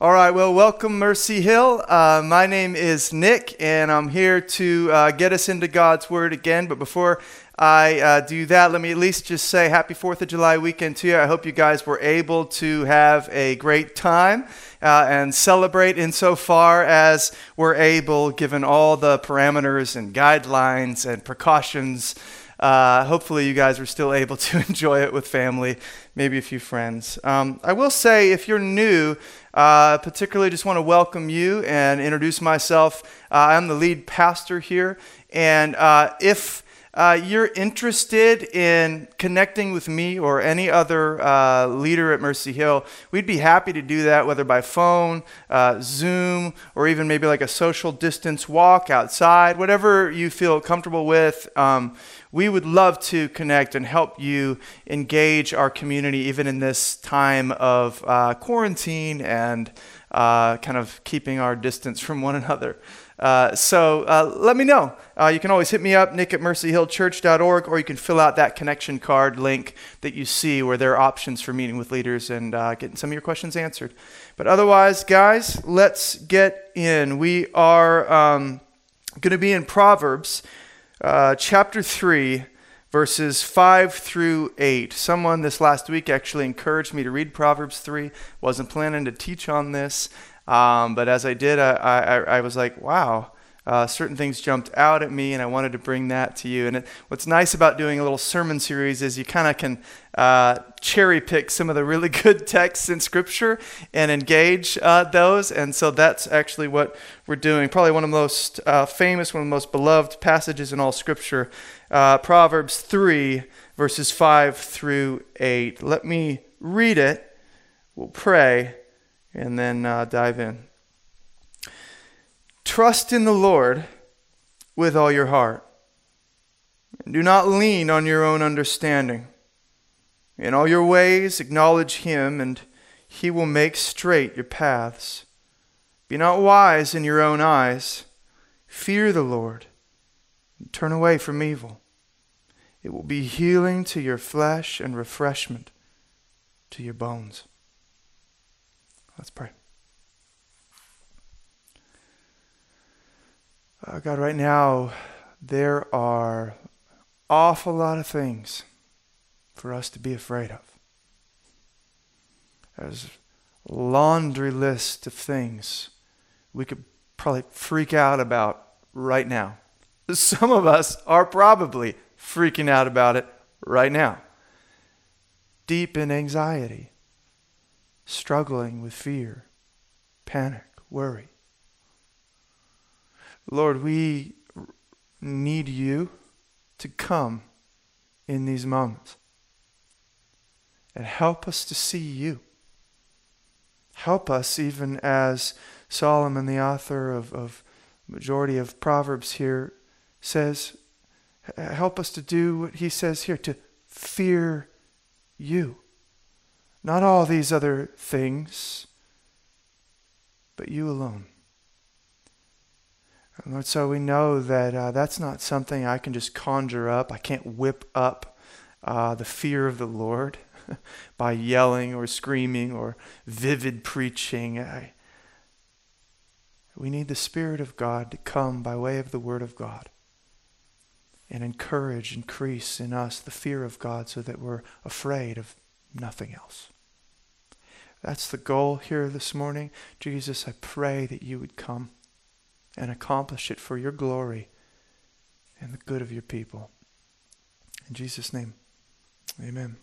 All right, well, welcome, Mercy Hill. Uh, my name is Nick, and I'm here to uh, get us into God's Word again. But before I uh, do that, let me at least just say happy 4th of July weekend to you. I hope you guys were able to have a great time uh, and celebrate insofar as we're able, given all the parameters and guidelines and precautions. Uh, hopefully, you guys were still able to enjoy it with family, maybe a few friends. Um, I will say, if you're new, uh, particularly just want to welcome you and introduce myself. Uh, I'm the lead pastor here, and uh, if uh, you're interested in connecting with me or any other uh, leader at Mercy Hill, we'd be happy to do that, whether by phone, uh, Zoom, or even maybe like a social distance walk outside, whatever you feel comfortable with. Um, we would love to connect and help you engage our community, even in this time of uh, quarantine and uh, kind of keeping our distance from one another. Uh, so uh, let me know. Uh, you can always hit me up, nick at mercyhillchurch.org, or you can fill out that connection card link that you see where there are options for meeting with leaders and uh, getting some of your questions answered. But otherwise, guys, let's get in. We are um, going to be in Proverbs uh, chapter 3 verses 5 through 8. Someone this last week actually encouraged me to read Proverbs 3. Wasn't planning to teach on this. Um, but as I did, I, I, I was like, wow, uh, certain things jumped out at me, and I wanted to bring that to you. And it, what's nice about doing a little sermon series is you kind of can uh, cherry pick some of the really good texts in Scripture and engage uh, those. And so that's actually what we're doing. Probably one of the most uh, famous, one of the most beloved passages in all Scripture uh, Proverbs 3, verses 5 through 8. Let me read it. We'll pray and then uh, dive in. Trust in the Lord with all your heart. And do not lean on your own understanding. In all your ways, acknowledge Him, and He will make straight your paths. Be not wise in your own eyes. Fear the Lord, and turn away from evil. It will be healing to your flesh and refreshment to your bones. Let's pray. Uh, God, right now, there are awful lot of things for us to be afraid of. There's a laundry list of things we could probably freak out about right now. Some of us are probably freaking out about it right now. Deep in anxiety struggling with fear, panic, worry. Lord, we need you to come in these moments and help us to see you. Help us, even as Solomon, the author of, of majority of Proverbs here, says, help us to do what he says here, to fear you. Not all these other things, but you alone. Lord, so we know that uh, that's not something I can just conjure up. I can't whip up uh, the fear of the Lord by yelling or screaming or vivid preaching. I, we need the Spirit of God to come by way of the Word of God and encourage, increase in us the fear of God so that we're afraid of nothing else. That's the goal here this morning. Jesus, I pray that you would come and accomplish it for your glory and the good of your people. In Jesus' name, amen.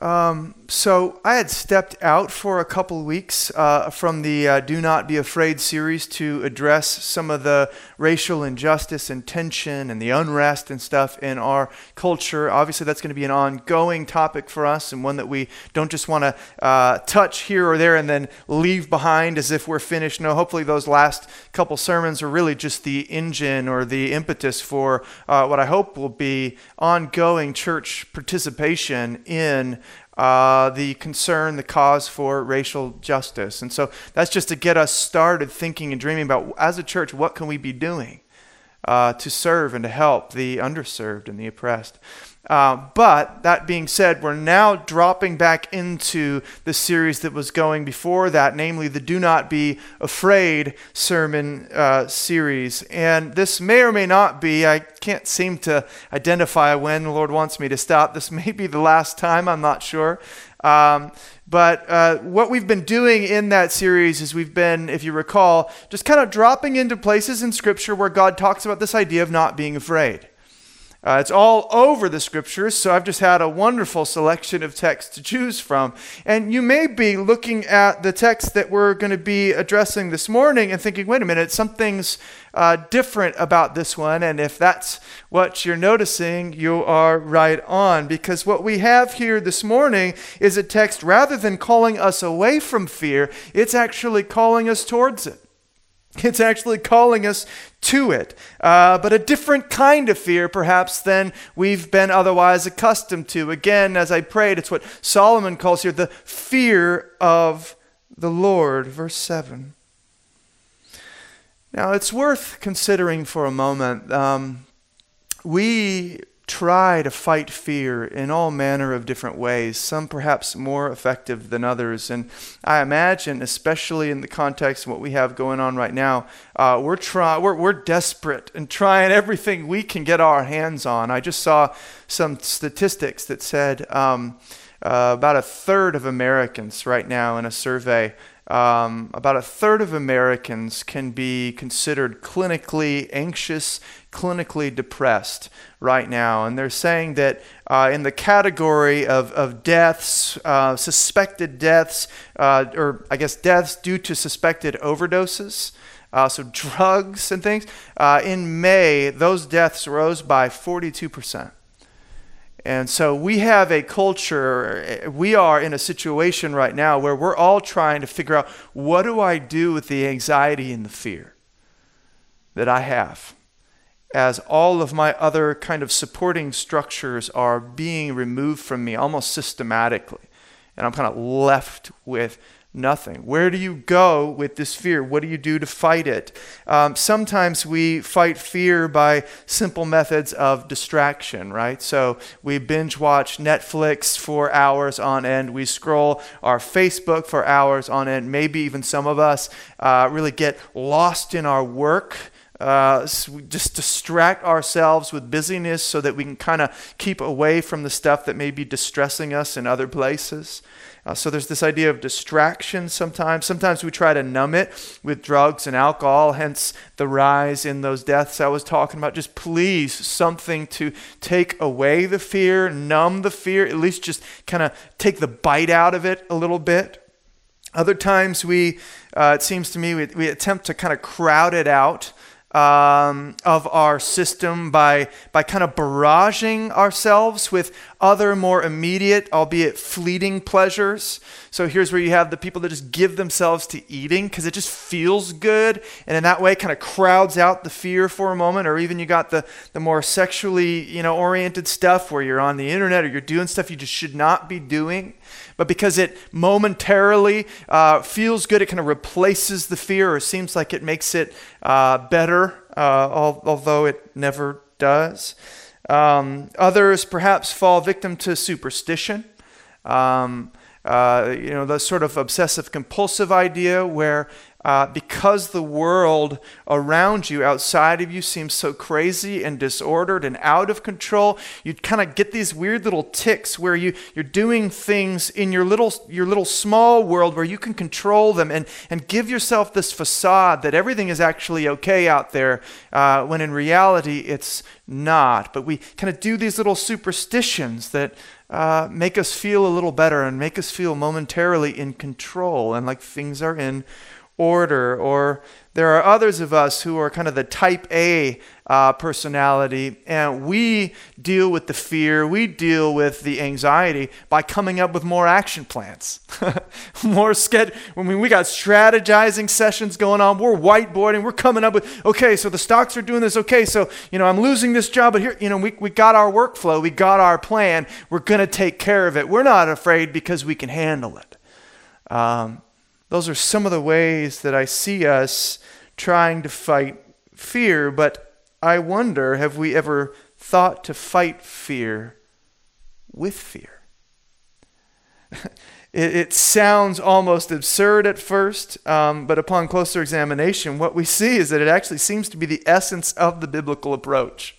Um, so I had stepped out for a couple weeks uh, from the uh, Do Not Be Afraid series to address some of the racial injustice and tension and the unrest and stuff in our culture. Obviously, that's going to be an ongoing topic for us and one that we don't just want to uh, touch here or there and then leave behind as if we're finished. No, hopefully, those last couple sermons are really just the engine or the impetus for uh, what I hope will be ongoing church participation in uh, the concern, the cause for racial justice. And so that's just to get us started thinking and dreaming about, as a church, what can we be doing uh, to serve and to help the underserved and the oppressed. Uh, but that being said, we're now dropping back into the series that was going before that, namely the Do Not Be Afraid sermon uh, series. And this may or may not be, I can't seem to identify when the Lord wants me to stop. This may be the last time, I'm not sure. Um, but uh, what we've been doing in that series is we've been, if you recall, just kind of dropping into places in Scripture where God talks about this idea of not being afraid. Uh, it's all over the scriptures, so I've just had a wonderful selection of texts to choose from. And you may be looking at the text that we're going to be addressing this morning and thinking, wait a minute, something's uh, different about this one. And if that's what you're noticing, you are right on. Because what we have here this morning is a text, rather than calling us away from fear, it's actually calling us towards it. It's actually calling us to it, uh, but a different kind of fear, perhaps, than we've been otherwise accustomed to. Again, as I prayed, it's what Solomon calls here the fear of the Lord. Verse 7. Now, it's worth considering for a moment. Um, we try to fight fear in all manner of different ways, some perhaps more effective than others. And I imagine, especially in the context of what we have going on right now, uh, we're, try- we're, we're desperate and trying everything we can get our hands on. I just saw some statistics that said um, uh, about a third of Americans right now in a survey um, about a third of Americans can be considered clinically anxious, clinically depressed right now. And they're saying that uh, in the category of, of deaths, uh, suspected deaths, uh, or I guess deaths due to suspected overdoses, uh, so drugs and things, uh, in May, those deaths rose by 42%. And so we have a culture, we are in a situation right now where we're all trying to figure out what do I do with the anxiety and the fear that I have as all of my other kind of supporting structures are being removed from me almost systematically. And I'm kind of left with Nothing. Where do you go with this fear? What do you do to fight it? Um, sometimes we fight fear by simple methods of distraction, right? So we binge watch Netflix for hours on end. We scroll our Facebook for hours on end. Maybe even some of us uh, really get lost in our work. Uh, just distract ourselves with busyness so that we can kind of keep away from the stuff that may be distressing us in other places. Uh, so there's this idea of distraction sometimes. Sometimes we try to numb it with drugs and alcohol, hence the rise in those deaths I was talking about. Just please, something to take away the fear, numb the fear, at least just kind of take the bite out of it a little bit. Other times we, uh, it seems to me, we, we attempt to kind of crowd it out um, of our system by, by kind of barraging ourselves with other more immediate, albeit fleeting pleasures. So here's where you have the people that just give themselves to eating because it just feels good. And in that way, kind of crowds out the fear for a moment. Or even you got the, the more sexually you know, oriented stuff where you're on the internet or you're doing stuff you just should not be doing. But because it momentarily uh, feels good, it kind of replaces the fear or seems like it makes it uh, better, uh, although it never does. Um, others perhaps fall victim to superstition. Um, uh, you know, the sort of obsessive compulsive idea where uh, because the world around you, outside of you, seems so crazy and disordered and out of control, you kind of get these weird little tics where you, you're doing things in your little, your little small world where you can control them and, and give yourself this facade that everything is actually okay out there, uh, when in reality it's not. But we kind of do these little superstitions that uh, make us feel a little better and make us feel momentarily in control and like things are in order. Or there are others of us who are kind of the type A uh, personality, and we deal with the fear, we deal with the anxiety by coming up with more action plans. more sked. I mean, we got strategizing sessions going on. We're whiteboarding. We're coming up with, okay, so the stocks are doing this. Okay, so, you know, I'm losing this job, but here, you know, we, we got our workflow, we got our plan. We're to take care of it. We're not afraid because we can handle it. Um, those are some of the ways that I see us trying to fight fear, but I wonder have we ever thought to fight fear with fear. it, it, sounds almost absurd at first, um, but upon closer examination, what we see is that it actually seems to be the essence of the biblical approach.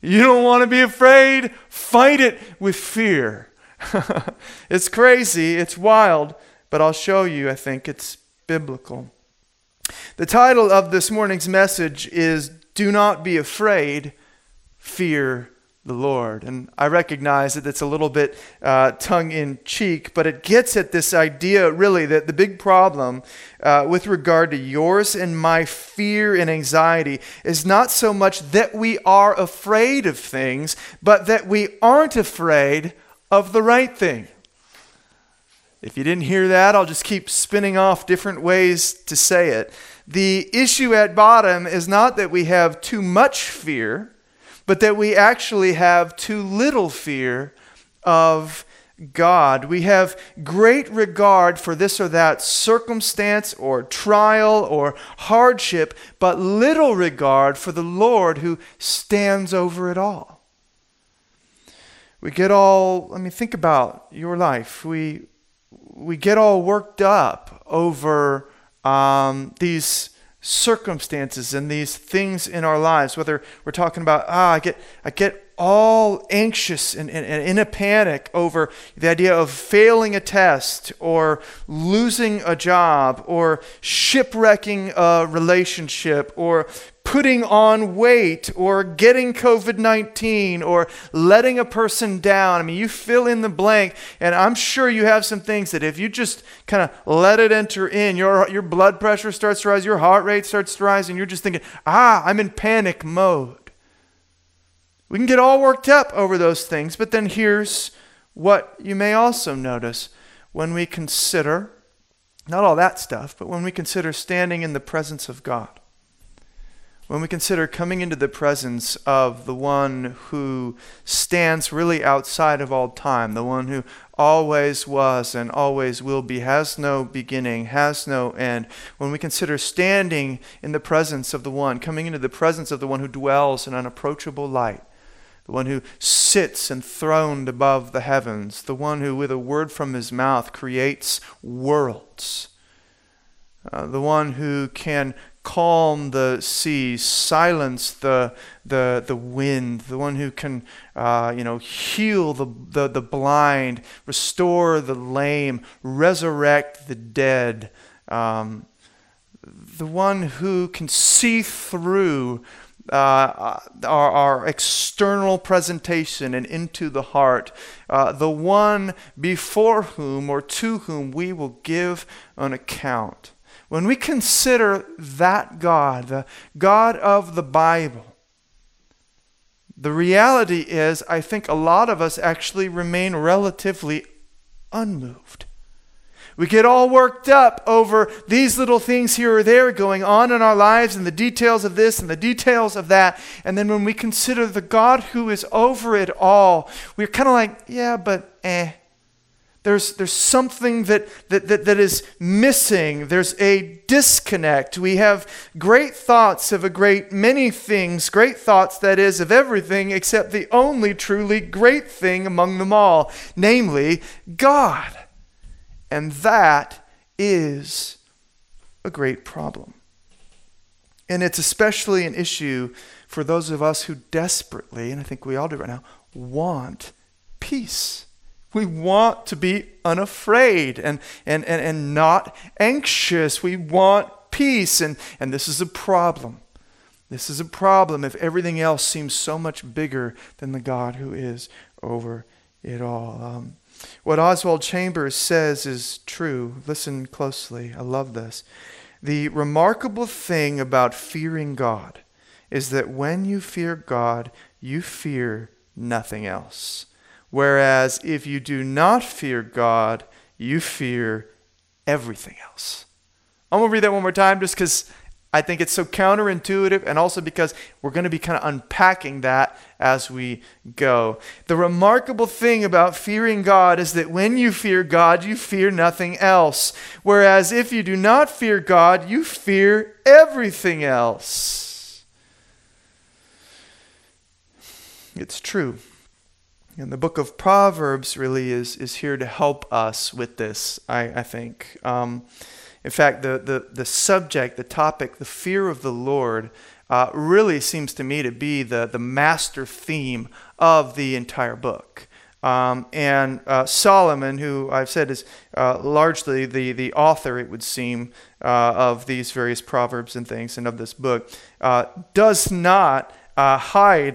You don't want to be afraid? Fight it with fear. it's crazy, it's wild, but I'll show you, I think it's biblical. The title of this morning's message is Do Not Be Afraid, Fear the Lord. And I recognize that it's a little bit uh, tongue in cheek, but it gets at this idea really that the big problem uh, with regard to yours and my fear and anxiety is not so much that we are afraid of things, but that we aren't afraid of the right thing. If you didn't hear that, I'll just keep spinning off different ways to say it. The issue at bottom is not that we have too much fear but that we actually have too little fear of God. We have great regard for this or that circumstance or trial or hardship, but little regard for the Lord who stands over it all. We get all, I mean, think about your life. We, we get all worked up over um, these circumstances and these things in our lives, whether we're talking about, ah, I get, I get all anxious and, and, and, in a panic over the idea of failing a test or losing a job or shipwrecking a relationship or putting on weight or getting COVID 19 or letting a person down. I mean, you fill in the blank, and I'm sure you have some things that if you just kind of let it enter in, your, your blood pressure starts to rise, your heart rate starts to rise, and you're just thinking, ah, I'm in panic mode. We can get all worked up over those things, but then here's what you may also notice. When we consider not all that stuff, but when we consider standing in the presence of God when we consider coming into the presence of the one who stands really outside of all time, the one who always was and always will be, has no beginning, has no end, when we consider standing in the presence of the one, coming into the presence of the one who dwells in unapproachable light, the one who sits enthroned above the heavens, the one who, with a word from his mouth, creates worlds. Uh, the one who can calm the seas, silence the, the, the wind, the one who can uh, you know, heal the, the, the blind, restore the lame, resurrect the dead, um, the one who can see through uh, our, our, external presentation and into the heart, uh, the one before whom or to whom we will give an account. When we consider that God, the God of the Bible, the reality is, I think a lot of us actually remain relatively unmoved. We get all worked up over these little things here or there going on in our lives and the details of this and the details of that. And then when we consider the God who is over it all, we're kind of like, yeah, but eh. There's, there's something that, that, that, that is missing. There's a disconnect. We have great thoughts of a great many things, great thoughts, that is, of everything except the only truly great thing among them all, namely God. And that is a great problem. And it's especially an issue for those of us who desperately, and I think we all do right now, want peace. We want to be unafraid and, and, and, and not anxious. We want peace. And, and this is a problem. This is a problem if everything else seems so much bigger than the God who is over it all. Um, what Oswald Chambers says is true. Listen closely. I love this. The remarkable thing about fearing God is that when you fear God, you fear nothing else. Whereas if you do not fear God, you fear everything else. I'm going to read that one more time just because I think it's so counterintuitive and also because we're going to be kind of unpacking that as we go. The remarkable thing about fearing God is that when you fear God, you fear nothing else. Whereas if you do not fear God, you fear everything else. It's true. And the book of Proverbs really is, is here to help us with this, I, I think. Um, in fact, the, the, the subject, the topic, the fear of the Lord, uh, really seems to me to be the, the master theme of the entire book. Um, and uh, Solomon, who I've said is uh, largely the, the author, it would seem, uh, of these various proverbs and things and of this book, uh, does not uh, hide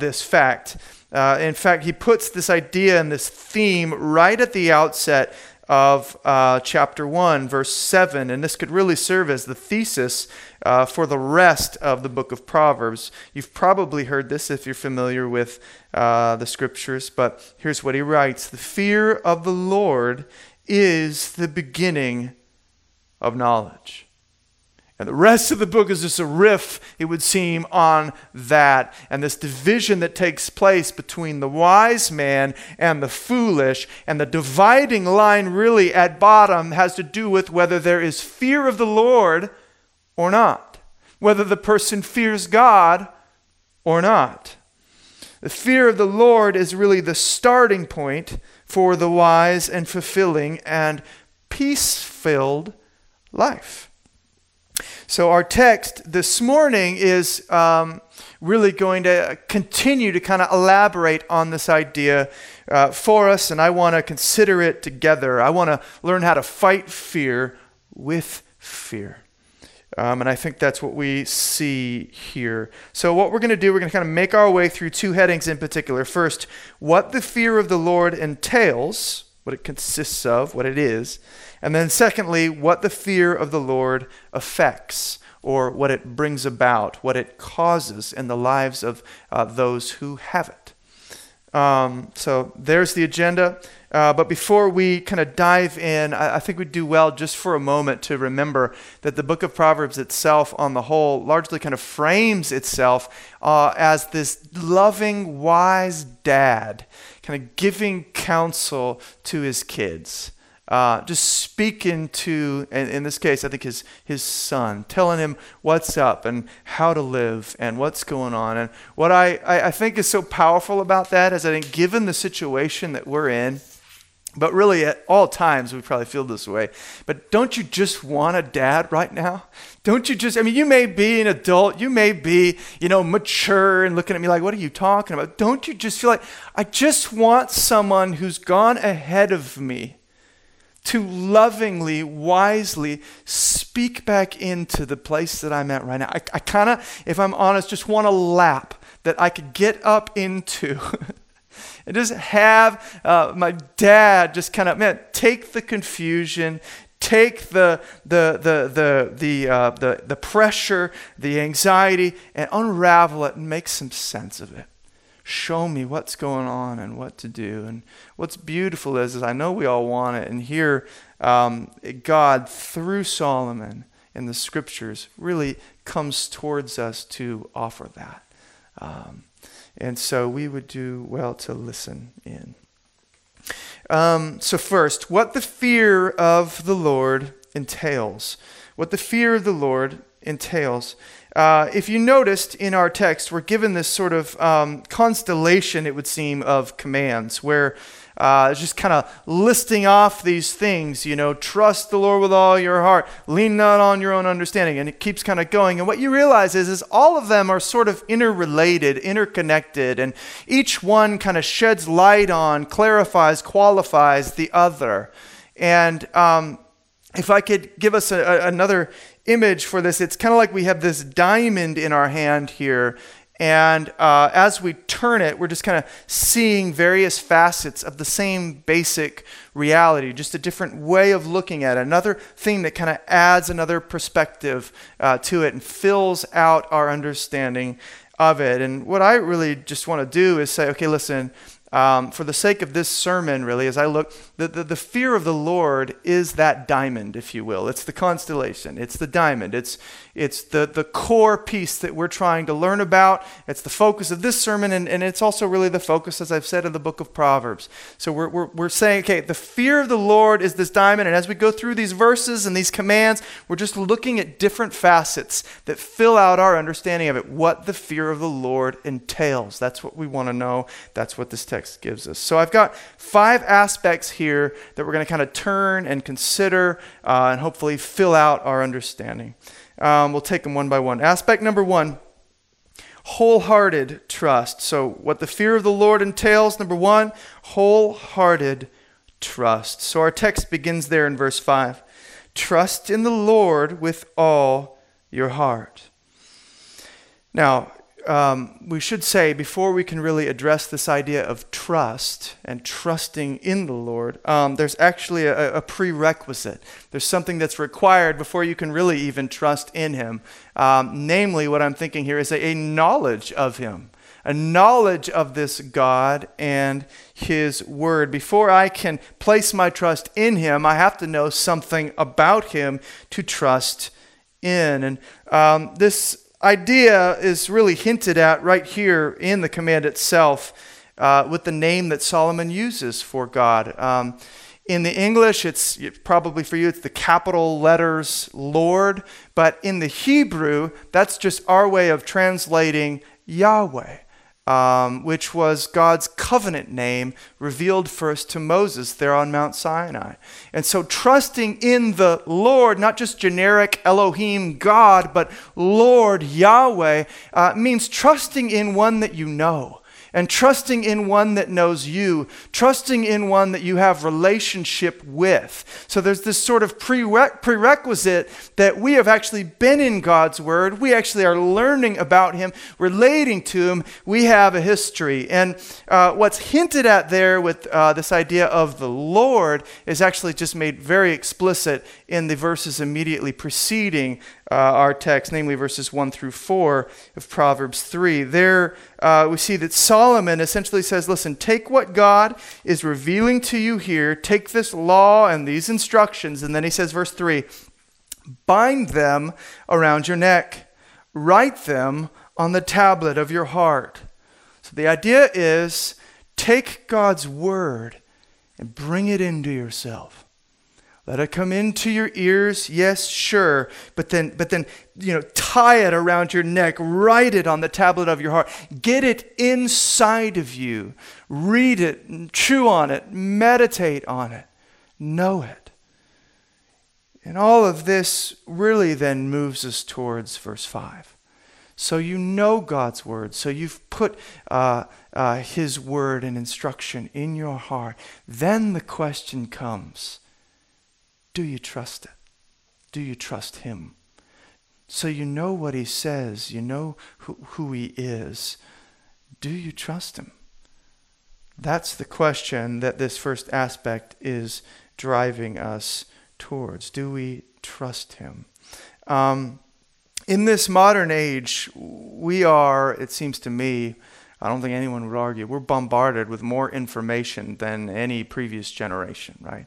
this fact. in fact, he puts this idea and this theme right at the outset of uh, chapter 1, verse 7, and this could really serve as the thesis uh, for the rest of the book of Proverbs. You've probably heard this if you're familiar with uh, the scriptures, but here's what he writes The fear of the Lord is the beginning of knowledge. And the rest of the book is just a riff, it would seem, on that. And this division that takes place between the wise man and the foolish. And the dividing line, really, at bottom, has to do with whether there is fear of the Lord or not, whether the person fears God or not. The fear of the Lord is really the starting point for the wise and fulfilling and peace filled life. So, our text this morning is um, really going to continue to kind of elaborate on this idea uh, for us, and I want to consider it together. I want to learn how to fight fear with fear. Um, and I think that's what we see here. So, what we're going to do, we're going to kind of make our way through two headings in particular. First, what the fear of the Lord entails, what it consists of, what it is. And then, secondly, what the fear of the Lord affects or what it brings about, what it causes in the lives of uh, those who have it. Um, so there's the agenda. Uh, but before we kind of dive in, I, I, think we'd do well just for a moment to remember that the book of Proverbs itself, on the whole, largely kind of frames itself uh, as this loving, wise dad, kind of giving counsel to his kids uh, just speaking to, in, this case, I think his, his son, telling him what's up and how to live and what's going on. And what I, I think is so powerful about that is I think, given the situation that we're in, but really, at all times, we probably feel this way. But don't you just want a dad right now? Don't you just, I mean, you may be an adult, you may be, you know, mature and looking at me like, what are you talking about? Don't you just feel like, I just want someone who's gone ahead of me to lovingly, wisely speak back into the place that I'm at right now. I, I kind of, if I'm honest, just want a lap that I could get up into. and just have uh, my dad just kind of, man, take the confusion, take the the the the the, uh, the the pressure, the anxiety, and unravel it and make some sense of it show me what's going on and what to do. And what's beautiful is, is I know we all want it, and here um, God, through Solomon in the scriptures, really comes towards us to offer that. Um, and so we would do well to listen in. Um, so, first, what the fear of the Lord entails. What the fear of the Lord entails. Uh, if you noticed in our text, we're given this sort of um, constellation, it would seem, of commands where uh, it's just kind of listing off these things, you know, trust the Lord with all your heart, lean not on your own understanding, and it keeps kind of going. And what you realize is, is all of them are sort of interrelated, interconnected, and each one kind of sheds light on, clarifies, qualifies the other. And um, if I could give us a, a, another image for this, it's kind of like we have this diamond in our hand here. And uh, as we turn it, we're just kind of seeing various facets of the same basic reality, just a different way of looking at it. Another thing that kind of adds another perspective uh, to it and fills out our understanding of it. And what I really just want to do is say, okay, listen, um, for the sake of this sermon, really, as I look, the, the, the, fear of the Lord is that diamond, if you will. It's the constellation, it's the diamond, it's, it's the, the core piece that we're trying to learn about. It's the focus of this sermon, and, and it's also really the focus, as I've said, of the book of Proverbs. So we're, we're, we're saying, okay, the fear of the Lord is this diamond, and as we go through these verses and these commands, we're just looking at different facets that fill out our understanding of it, what the fear of the Lord entails. That's what we want to know. That's what this text text gives us. So I've got five aspects here that we're going to kind of turn and consider uh, and hopefully fill out our understanding. Um, we'll take them one by one. Aspect number one wholehearted trust. So, what the fear of the Lord entails, number one, wholehearted trust. So, our text begins there in verse 5. Trust in the Lord with all your heart. Now, um, we should say before we can really address this idea of trust and trusting in the Lord, um, there's actually a, a, prerequisite. There's something that's required before you can really even trust in Him. Um, namely, what I'm thinking here is a, a knowledge of Him, a knowledge of this God and His Word. Before I can place my trust in Him, I have to know something about Him to trust in. And um, this idea is really hinted at right here in the command itself uh, with the name that Solomon uses for God. Um, in the English, it's probably for you, it's the capital letters Lord, but in the Hebrew, that's just our way of translating Yahweh um, which was God's covenant name revealed first to Moses there on Mount Sinai. And so, trusting in the Lord, not just generic Elohim God, but Lord Yahweh, uh, means trusting in one that you know and trusting in one that knows you, trusting in one that you have relationship with. So there's this sort of prerequisite that we have actually been in God's Word. We actually are learning about Him, relating to Him. We have a history. And uh, what's hinted at there with uh, this idea of the Lord is actually just made very explicit in the verses immediately preceding uh, our text, namely verses 1 through 4 of Proverbs 3. There uh, we see that Solomon essentially says, Listen, take what God is revealing to you here, take this law and these instructions, and then he says, verse 3 bind them around your neck, write them on the tablet of your heart. So the idea is take God's word and bring it into yourself. Let it come into your ears, yes, sure, but then, but then, you know, tie it around your neck, write it on the tablet of your heart, get it inside of you, read it, chew on it, meditate on it, know it. And all of this really then moves us towards verse 5. So you know God's word, so you've put uh, uh, His word and instruction in your heart. Then the question comes do you trust it? Do you trust Him? So you know what He says, you know who, who He is. Do you trust Him? That's the question that this first aspect is driving us towards. Do we trust Him? Um, in this modern age, we are, it seems to me, I don't think anyone would argue, we're bombarded with more information than any previous generation, right?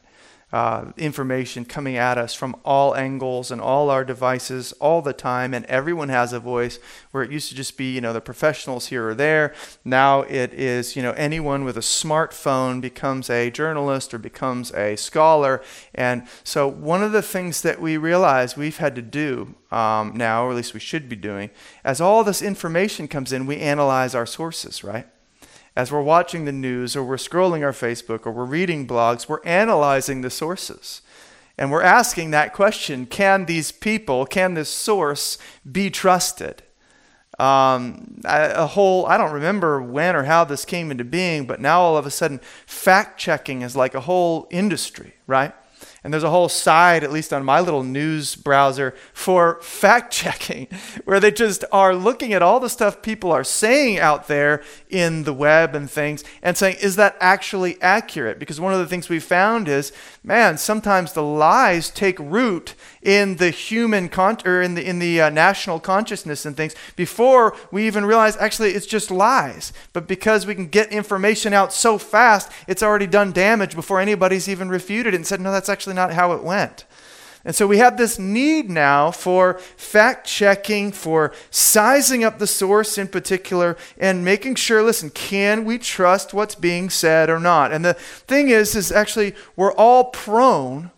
Uh, information coming at us from all angles and all our devices all the time, and everyone has a voice. Where it used to just be, you know, the professionals here or there. Now it is, you know, anyone with a smartphone becomes a journalist or becomes a scholar. And so, one of the things that we realize we've had to do um, now, or at least we should be doing, as all this information comes in, we analyze our sources, right? As we're watching the news or we're scrolling our Facebook or we're reading blogs, we're analyzing the sources. And we're asking that question can these people, can this source be trusted? Um, a whole, I don't remember when or how this came into being, but now all of a sudden, fact checking is like a whole industry, right? And there's a whole side, at least on my little news browser, for fact checking, where they just are looking at all the stuff people are saying out there in the web and things and saying, is that actually accurate? Because one of the things we found is, man, sometimes the lies take root in the human con- or in the in the uh, national consciousness and things before we even realize actually it's just lies. But because we can get information out so fast, it's already done damage before anybody's even refuted it and said, no, that's actually not how it went. And so we have this need now for fact checking, for sizing up the source in particular, and making sure, listen, can we trust what's being said or not? And the thing is, is actually we're all prone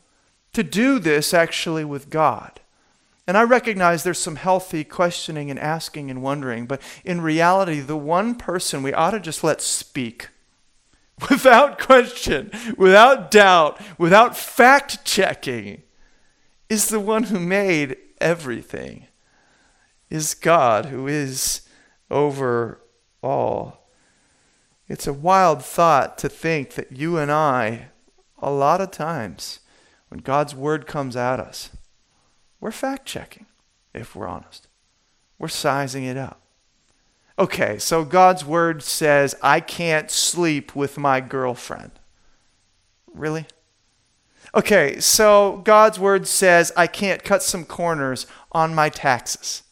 to do this actually with God. And I recognize there's some healthy questioning and asking and wondering, but in reality, the one person we ought to just let speak without question, without doubt, without fact checking, is the one who made everything, is God who is over all. It's a wild thought to think that you and I, a lot of times, when God's word comes at us, we're fact checking, if we're honest. We're sizing it up. Okay, so God's word says, I can't sleep with my girlfriend. Really? Okay, so God's word says, I can't cut some corners on my taxes.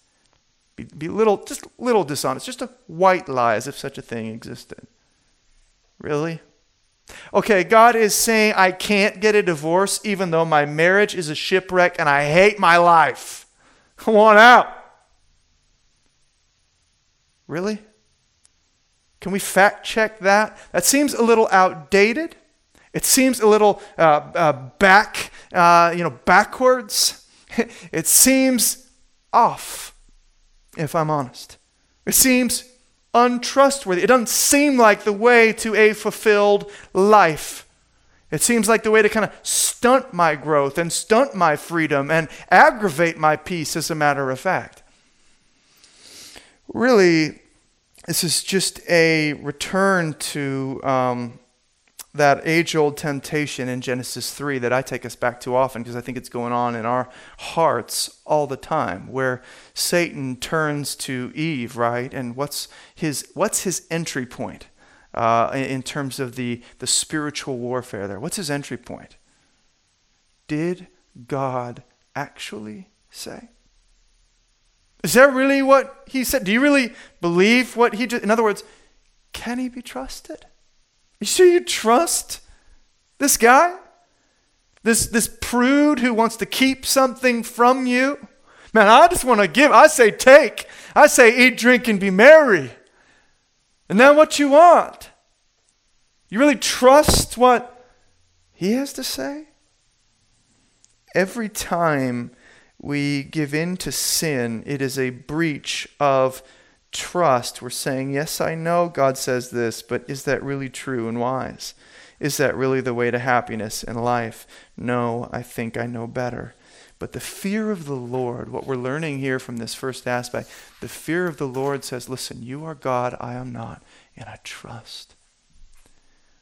Be, be little, just little dishonest, just a white lie as if such a thing existed. Really? Okay, God is saying, I can't get a divorce even though my marriage is a shipwreck and I hate my life. I want out. Really? Can we fact check that? That seems a little outdated. It seems a little uh, uh, back, uh, you know, backwards. it seems off, if I'm honest. It seems untrustworthy. It doesn't seem like the way to a fulfilled life. It seems like the way to kind of stunt my growth and stunt my freedom and aggravate my peace, as a matter of fact really, this is just a return to um, that age old temptation in Genesis 3 that I take us back to often because I think it's going on in our hearts all the time, where Satan turns to Eve, right? And what's his, what's his entry point uh, in terms of the, the spiritual warfare there? What's his entry point? Did God actually say? Is that really what he said? Do you really believe what he just, in other words, can he be trusted? You sure you trust this guy? This, this prude who wants to keep something from you? Man, I just want to give. I say take. I say eat, drink, and be merry. And then what you want? You really trust what he has to say? Every time we give in to sin, it is a breach of trust. We're saying, Yes, I know God says this, but is that really true and wise? Is that really the way to happiness and life? No, I think I know better. But the fear of the Lord, what we're learning here from this first aspect, the fear of the Lord says, Listen, you are God, I am not, and I trust.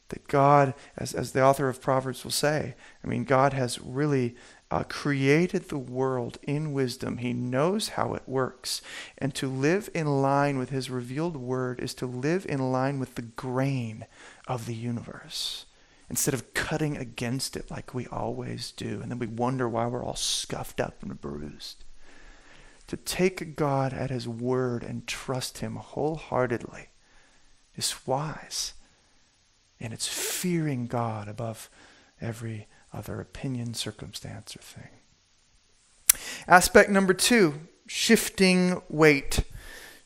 That God, as, as the author of Proverbs will say, I mean, God has really uh, created the world in wisdom. He knows how it works. And to live in line with His revealed word is to live in line with the grain of the universe instead of cutting against it like we always do. And then we wonder why we're all scuffed up and bruised. To take God at His word and trust Him wholeheartedly is wise. And it's fearing God above every other opinion, circumstance, or thing. Aspect number two shifting weight.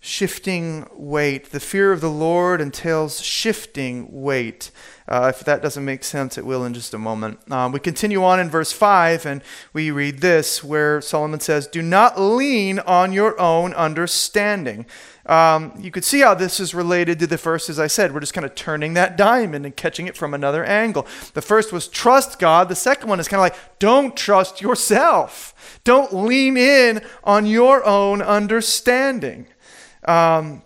Shifting weight. The fear of the Lord entails shifting weight. Uh, if that doesn't make sense, it will in just a moment. Um, we continue on in verse 5, and we read this where Solomon says, Do not lean on your own understanding. Um, you could see how this is related to the first, as I said. We're just kind of turning that diamond and catching it from another angle. The first was trust God. The second one is kind of like don't trust yourself. Don't lean in on your own understanding. Um,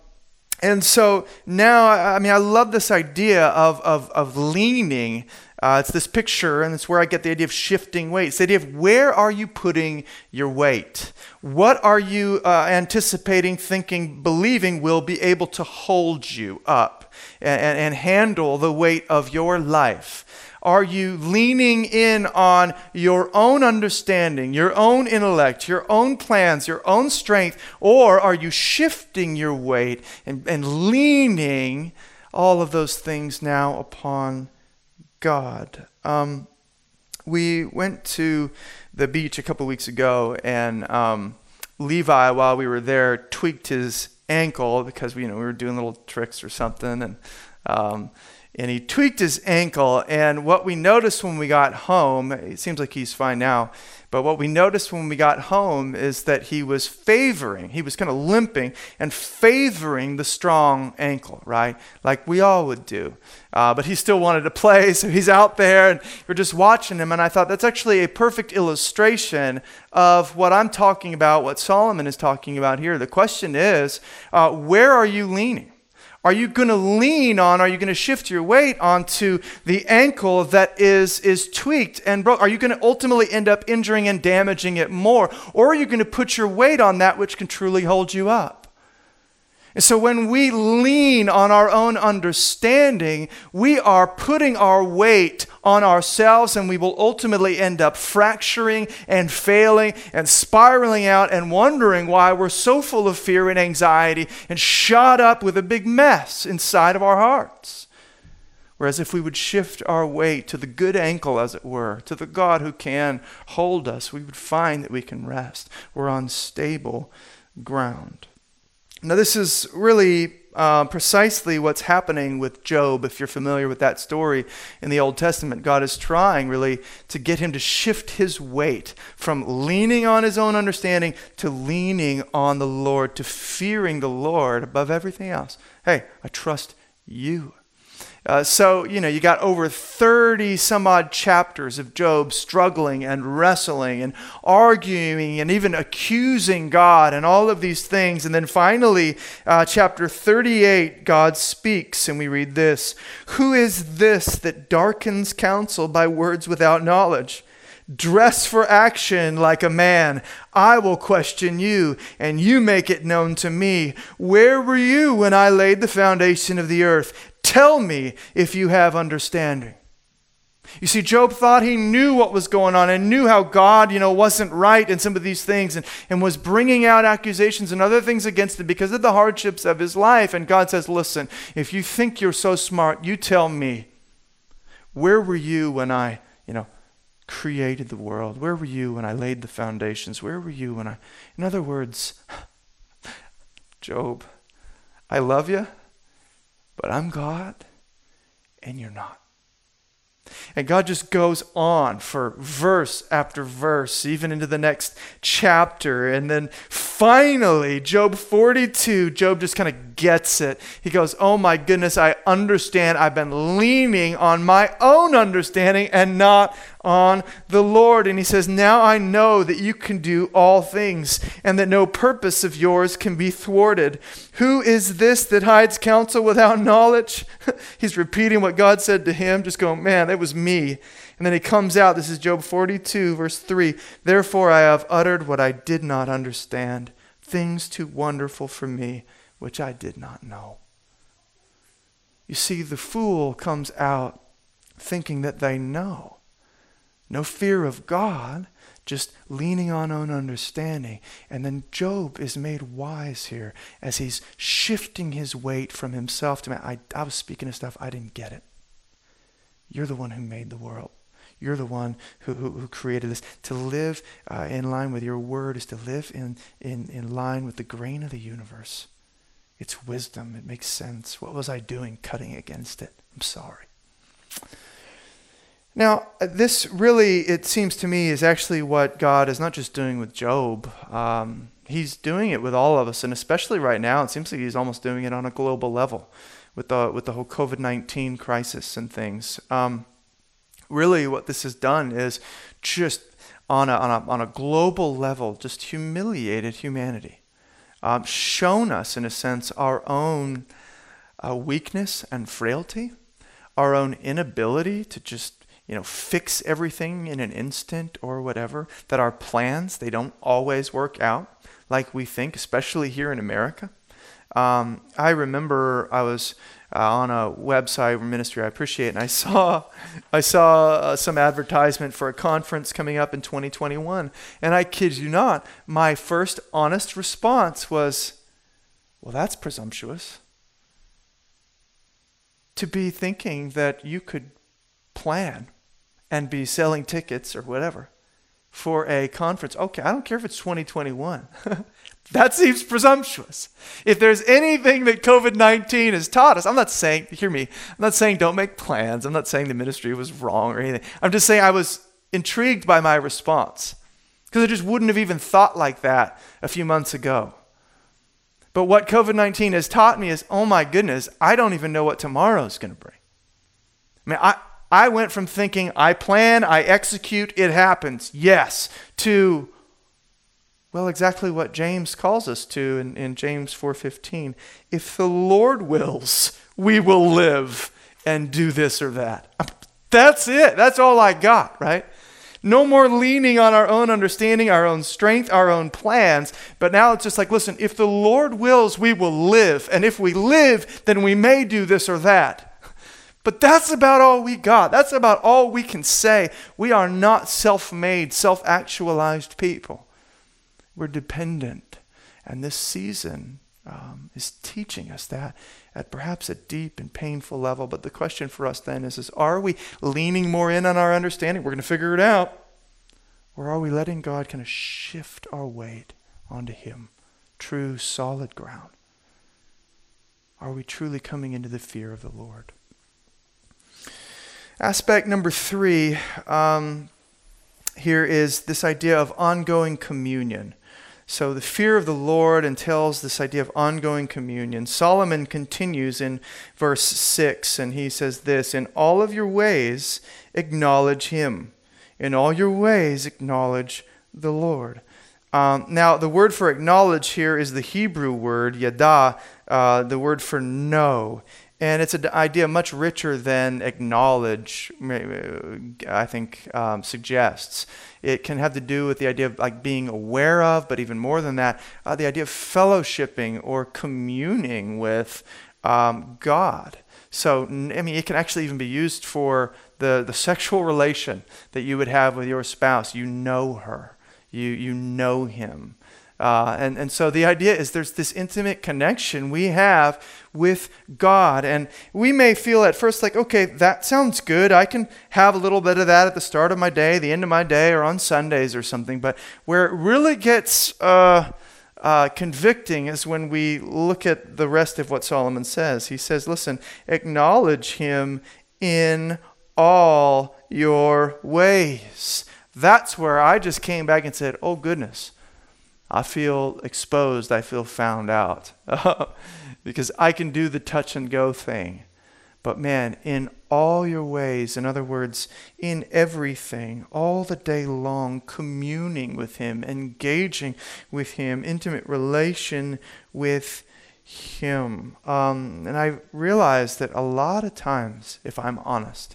and so now, I mean, I love this idea of, of, of leaning. Uh, it's this picture, and it's where I get the idea of shifting weight. It's the idea of where are you putting your weight? What are you uh, anticipating, thinking, believing will be able to hold you up and, and, and handle the weight of your life? Are you leaning in on your own understanding, your own intellect, your own plans, your own strength, or are you shifting your weight and, and leaning all of those things now upon God? Um, we went to the beach a couple weeks ago, and um, Levi, while we were there, tweaked his ankle because we, you know, we were doing little tricks or something, and um, and he tweaked his ankle. And what we noticed when we got home, it seems like he's fine now, But what we noticed when we got home is that he was favoring, he was kind of limping and favoring the strong ankle, right? Like we all would do. Uh, but he still wanted to play, so he's out there, and we're just watching him. And I thought that's actually a perfect illustration of what I'm talking about, what Solomon is talking about here. The question is, uh, where are you leaning? Are you going to lean on, are you going to shift your weight onto the ankle that is, is tweaked and broke? Are you going to ultimately end up injuring and damaging it more? Or are you going to put your weight on that which can truly hold you up? And so when we lean on our own understanding, we are putting our weight on ourselves and we will ultimately end up fracturing and failing and spiraling out and wondering why we're so full of fear and anxiety and shot up with a big mess inside of our hearts. Whereas if we would shift our weight to the good ankle, as it were, to the God who can hold us, we would find that we can rest. We're on stable ground. Now, this is really uh, precisely what's happening with Job. If you're familiar with that story in the Old Testament, God is trying really to get him to shift his weight from leaning on his own understanding to leaning on the Lord, to fearing the Lord above everything else. Hey, I trust you. Uh, so, you know, you got over 30 some odd chapters of Job struggling and wrestling and arguing and even accusing God and all of these things. And then finally, uh, chapter 38, God speaks, and we read this Who is this that darkens counsel by words without knowledge? Dress for action like a man. I will question you, and you make it known to me. Where were you when I laid the foundation of the earth? Tell me if you have understanding. You see, Job thought he knew what was going on and knew how God, you know, wasn't right in some of these things and, and was bringing out accusations and other things against him because of the hardships of his life. And God says, Listen, if you think you're so smart, you tell me, where were you when I, you know, created the world? Where were you when I laid the foundations? Where were you when I. In other words, Job, I love you. But I'm God, and you're not. And God just goes on for verse after verse, even into the next chapter. And then finally, Job 42, Job just kind of gets it. He goes, Oh my goodness, I understand. I've been leaning on my own understanding and not on the Lord. And he says, Now I know that you can do all things and that no purpose of yours can be thwarted. Who is this that hides counsel without knowledge? He's repeating what God said to him, just going, Man, that was me. And then he comes out. This is Job 42, verse 3. Therefore I have uttered what I did not understand, things too wonderful for me, which I did not know. You see, the fool comes out thinking that they know. No fear of God, just leaning on own understanding. And then Job is made wise here as he's shifting his weight from himself to man. I, I was speaking of stuff, I didn't get it. You're the one who made the world. You're the one who, who, who created this. To live uh, in line with your word is to live in, in, in line with the grain of the universe. It's wisdom. It makes sense. What was I doing cutting against it? I'm sorry. Now, this really, it seems to me, is actually what God is not just doing with Job. Um, he's doing it with all of us, and especially right now, it seems like He's almost doing it on a global level with the with the whole COVID nineteen crisis and things. Um, really, what this has done is just on a, on a, on a global level, just humiliated humanity, um, shown us, in a sense, our own uh, weakness and frailty, our own inability to just you know fix everything in an instant or whatever. That our plans they don't always work out like we think, especially here in America. Um, I remember I was uh, on a website or ministry I appreciate, and I saw I saw uh, some advertisement for a conference coming up in 2021, and I kid you not, my first honest response was, "Well, that's presumptuous." To be thinking that you could plan and be selling tickets or whatever for a conference. Okay, I don't care if it's 2021. That seems presumptuous. If there's anything that COVID 19 has taught us, I'm not saying, hear me, I'm not saying don't make plans. I'm not saying the ministry was wrong or anything. I'm just saying I was intrigued by my response. because I just wouldn't have even thought like that a few months ago. But what COVID 19 has taught me is oh my goodness, I don't even know what tomorrow is going to bring. I mean, I, I went from thinking I plan, I execute, it happens, yes, to well, exactly what James calls us to in, in James 4:15. If the Lord wills, we will live and do this or that. That's it. That's all I got, right? No more leaning on our own understanding, our own strength, our own plans. But now it's just like, listen, if the Lord wills, we will live. And if we live, then we may do this or that. But that's about all we got. That's about all we can say. We are not self made, self actualized people. We're dependent. And this season um, is teaching us that at perhaps a deep and painful level. But the question for us then is, is are we leaning more in on our understanding? We're going to figure it out. Or are we letting God kind of shift our weight onto Him? True, solid ground. Are we truly coming into the fear of the Lord? Aspect number three um, here is this idea of ongoing communion. So the fear of the Lord entails this idea of ongoing communion. Solomon continues in verse 6, and he says this In all of your ways, acknowledge him. In all your ways, acknowledge the Lord. Um, now, the word for acknowledge here is the Hebrew word, yada, uh, the word for know. And it's an idea much richer than acknowledge, I think, um, suggests. It can have to do with the idea of like being aware of, but even more than that, uh, the idea of fellowshipping or communing with um, God. So, I mean, it can actually even be used for the, the sexual relation that you would have with your spouse. You know her, you, you know him. Uh, and, and so the idea is there's this intimate connection we have with God. And we may feel at first like, okay, that sounds good. I can have a little bit of that at the start of my day, the end of my day, or on Sundays or something. But where it really gets uh, uh, convicting is when we look at the rest of what Solomon says. He says, listen, acknowledge him in all your ways. That's where I just came back and said, oh, goodness. I feel exposed. I feel found out because I can do the touch and go thing. But man, in all your ways, in other words, in everything, all the day long, communing with Him, engaging with Him, intimate relation with Him. Um, and I realize that a lot of times, if I'm honest,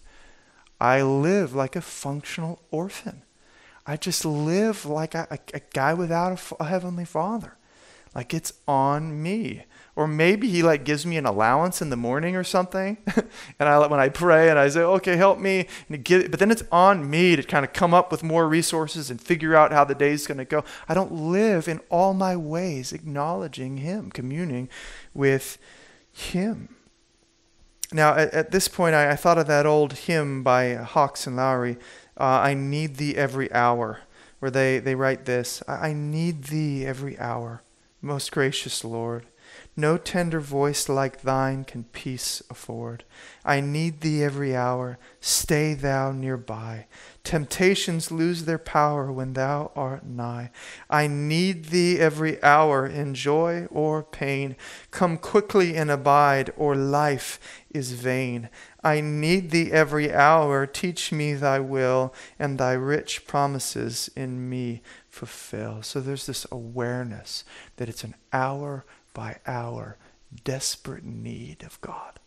I live like a functional orphan. I just live like a, a, guy without a, a heavenly father. Like it's on me. Or maybe he like gives me an allowance in the morning or something. and I when I pray and I say, okay, help me. And but then it's on me to kind of come up with more resources and figure out how the day's going to go. I don't live in all my ways acknowledging him, communing with him. Now, at, at this point, I, I, thought of that old hymn by Hawks and Lowry uh, I need thee every hour, where they, they write this I, I need thee every hour, most gracious Lord. No tender voice like thine can peace afford. I need thee every hour. Stay thou nearby. Temptations lose their power when thou art nigh. I need thee every hour in joy or pain. Come quickly and abide, or life is vain. I need thee every hour. Teach me thy will, and thy rich promises in me fulfill. So there's this awareness that it's an hour by hour desperate need of God,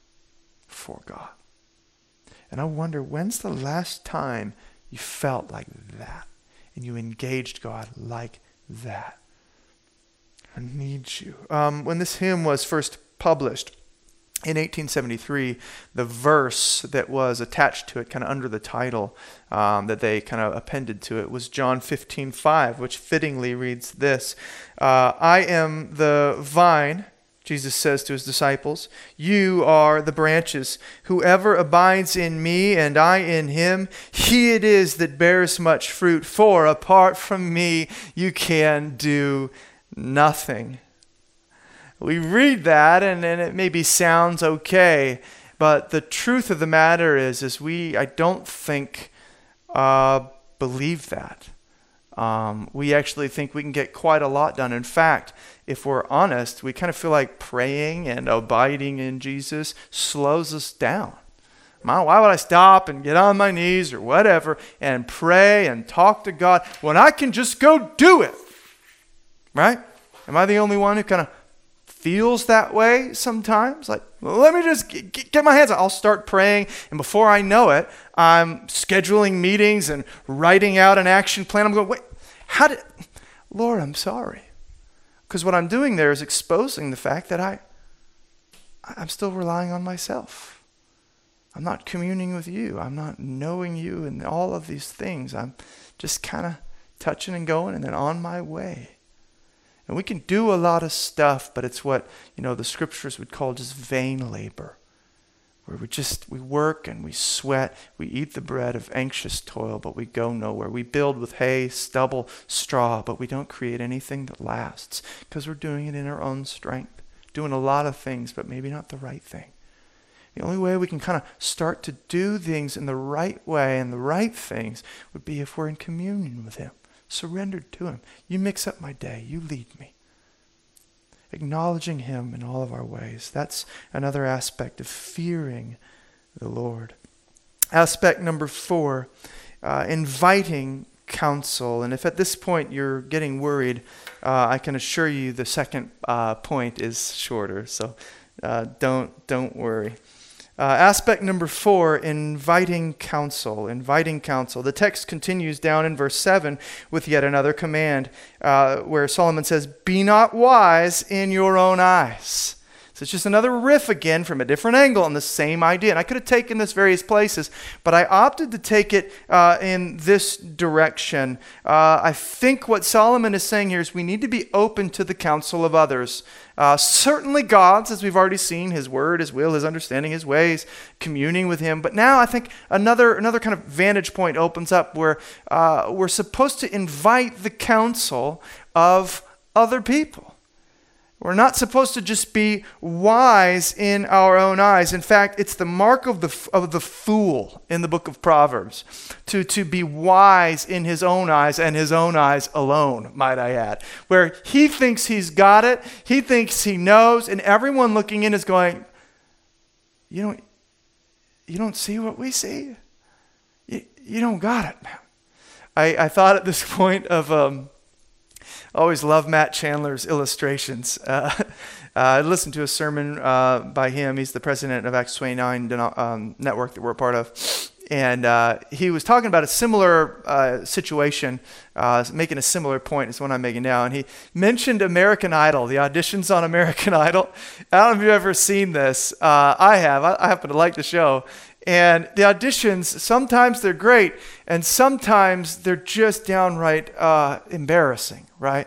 for God. And I wonder when's the last time you felt like that and you engaged God like that? I need you. Um, when this hymn was first published, in 1873, the verse that was attached to it, kind of under the title um, that they kind of appended to it, was John 15, 5, which fittingly reads this uh, I am the vine, Jesus says to his disciples, You are the branches. Whoever abides in me and I in him, he it is that bears much fruit, for apart from me, you can do nothing we read that and, and it maybe sounds okay, but the truth of the matter is, is we I don't think uh, believe that. Um, we actually think we can get quite a lot done. In fact, if we're honest, we kind of feel like praying and abiding in Jesus slows us down. Why would I stop and get on my knees or whatever and pray and talk to God when I can just go do it? Right? Am I the only one who kind of feels that way sometimes? Like, let me just get my hands. I'll start praying, and before I know it, I'm scheduling meetings and writing out an action plan. I'm going, wait, how did, Lord, I'm sorry. Because what I'm doing there is exposing the fact that I, I'm still relying on myself. I'm not communing with you. I'm not knowing you and all of these things. I'm just kind of touching and going and then on my way. And we can do a lot of stuff, but it's what, you know, the scriptures would call just vain labor. Where we just we work and we sweat, we eat the bread of anxious toil, but we go nowhere. We build with hay, stubble, straw, but we don't create anything that lasts because we're doing it in our own strength. Doing a lot of things, but maybe not the right thing. The only way we can kind of start to do things in the right way and the right things would be if we're in communion with Him, surrendered to Him. You mix up my day, you lead me. Acknowledging Him in all of our ways. That's another aspect of fearing the Lord. Aspect number four, uh, inviting counsel. And if at this point you're getting worried, uh, I can assure you the second uh, point is shorter. So uh, don't don't worry. Uh, aspect number four, inviting counsel. Inviting counsel. The text continues down in verse 7 with yet another command uh, where Solomon says, Be not wise in your own eyes. So it's just another riff again from a different angle on the same idea. And I could have taken this various places, but I opted to take it uh, in this direction. Uh, I think what Solomon is saying here is we need to be open to the counsel of others. Uh, certainly God's, as we've already seen, His Word, His will, His understanding, His ways, communing with Him. But now I think another another kind of vantage point opens up where uh, we're supposed to invite the counsel of other people. We're not supposed to just be wise in our own eyes. In fact, it's the mark of the, of the fool in the book of Proverbs to, to be wise in his own eyes and his own eyes alone, might I add. Where he thinks he's got it, he thinks he knows, and everyone looking in is going, You don't, you don't see what we see? You, you don't got it. I, I thought at this point of. Um, always love Matt Chandler's illustrations. Uh, uh, I listened to a sermon uh, by him. He's the president of Acts 29 um, network that we're a part of. And uh, he was talking about a similar uh, situation, uh, making a similar point as one I'm making now. And he mentioned American Idol, the auditions on American Idol. I don't know if you've ever seen this. I have. I, I happen to like the show. And the auditions, sometimes they're great, and sometimes they're just downright uh, embarrassing, right?